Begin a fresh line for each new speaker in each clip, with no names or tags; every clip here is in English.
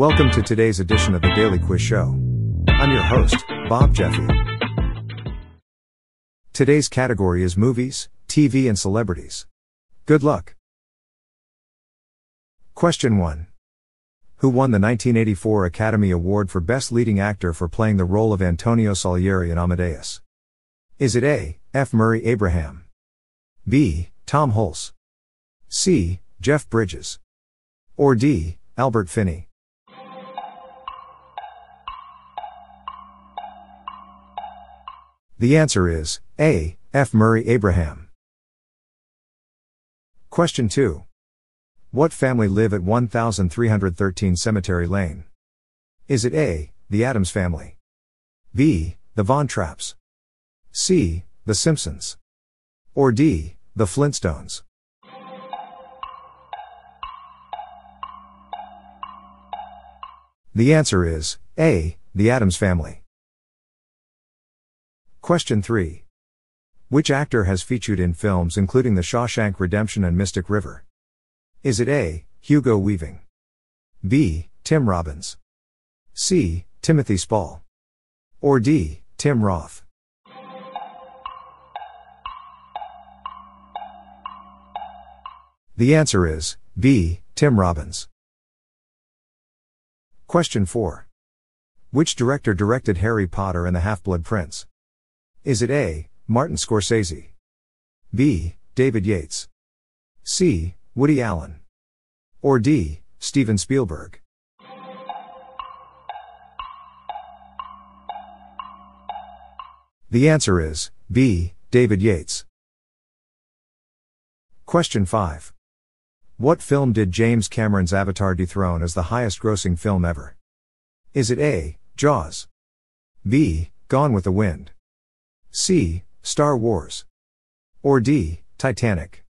Welcome to today's edition of the Daily Quiz Show. I'm your host, Bob Jeffy. Today's category is movies, TV, and celebrities. Good luck. Question 1. Who won the 1984 Academy Award for Best Leading Actor for playing the role of Antonio Salieri in Amadeus? Is it A. F. Murray Abraham? B. Tom Hulce? C. Jeff Bridges? Or D. Albert Finney? The answer is A. F. Murray Abraham. Question 2. What family live at 1313 Cemetery Lane? Is it A. The Addams family? B. The Von Trapps? C. The Simpsons? Or D. The Flintstones? The answer is A. The Addams family. Question 3. Which actor has featured in films including The Shawshank Redemption and Mystic River? Is it A. Hugo Weaving? B. Tim Robbins? C. Timothy Spall? Or D. Tim Roth? The answer is B. Tim Robbins. Question 4. Which director directed Harry Potter and the Half-Blood Prince? Is it A. Martin Scorsese? B. David Yates? C. Woody Allen? Or D. Steven Spielberg? The answer is B. David Yates. Question 5. What film did James Cameron's Avatar dethrone as the highest grossing film ever? Is it A. Jaws? B. Gone with the Wind? C. Star Wars? Or D. Titanic?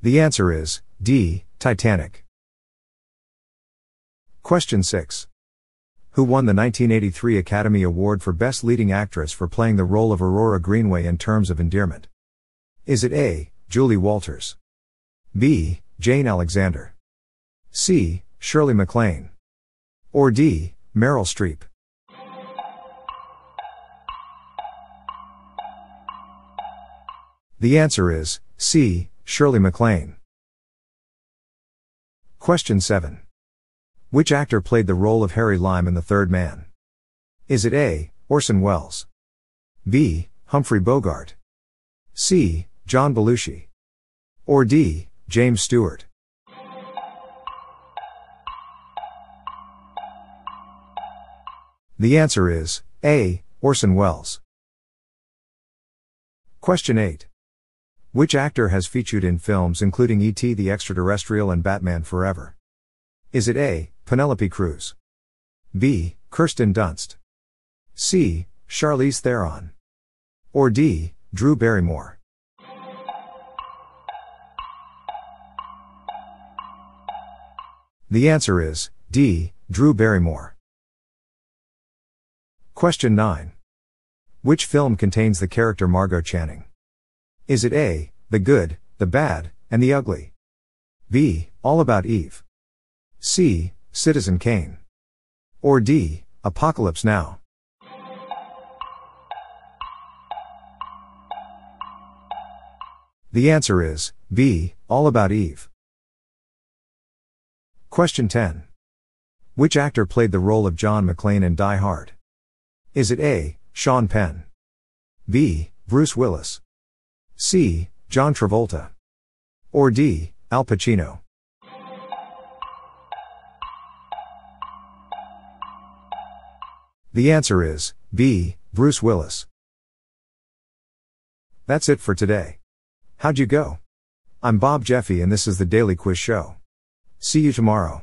The answer is D. Titanic. Question 6. Who won the 1983 Academy Award for Best Leading Actress for playing the role of Aurora Greenway in Terms of Endearment? Is it A. Julie Walters? B. Jane Alexander? C. Shirley MacLaine? Or D. Meryl Streep? The answer is C. Shirley MacLaine. Question 7. Which actor played the role of Harry Lime in The Third Man? Is it A. Orson Welles? B. Humphrey Bogart? C. John Belushi? Or D. James Stewart? The answer is A. Orson Welles. Question 8. Which actor has featured in films including E.T. the Extraterrestrial and Batman Forever? Is it A. Penelope Cruz? B. Kirsten Dunst? C. Charlize Theron? Or D. Drew Barrymore? The answer is D. Drew Barrymore. Question 9. Which film contains the character Margo Channing? Is it A, the good, the bad, and the ugly? B, all about Eve? C, Citizen Kane? Or D, Apocalypse Now? The answer is B, all about Eve. Question 10. Which actor played the role of John McClane in Die Hard? Is it A, Sean Penn? B, Bruce Willis? C. John Travolta. Or D. Al Pacino. The answer is B. Bruce Willis. That's it for today. How'd you go? I'm Bob Jeffy and this is the Daily Quiz Show. See you tomorrow.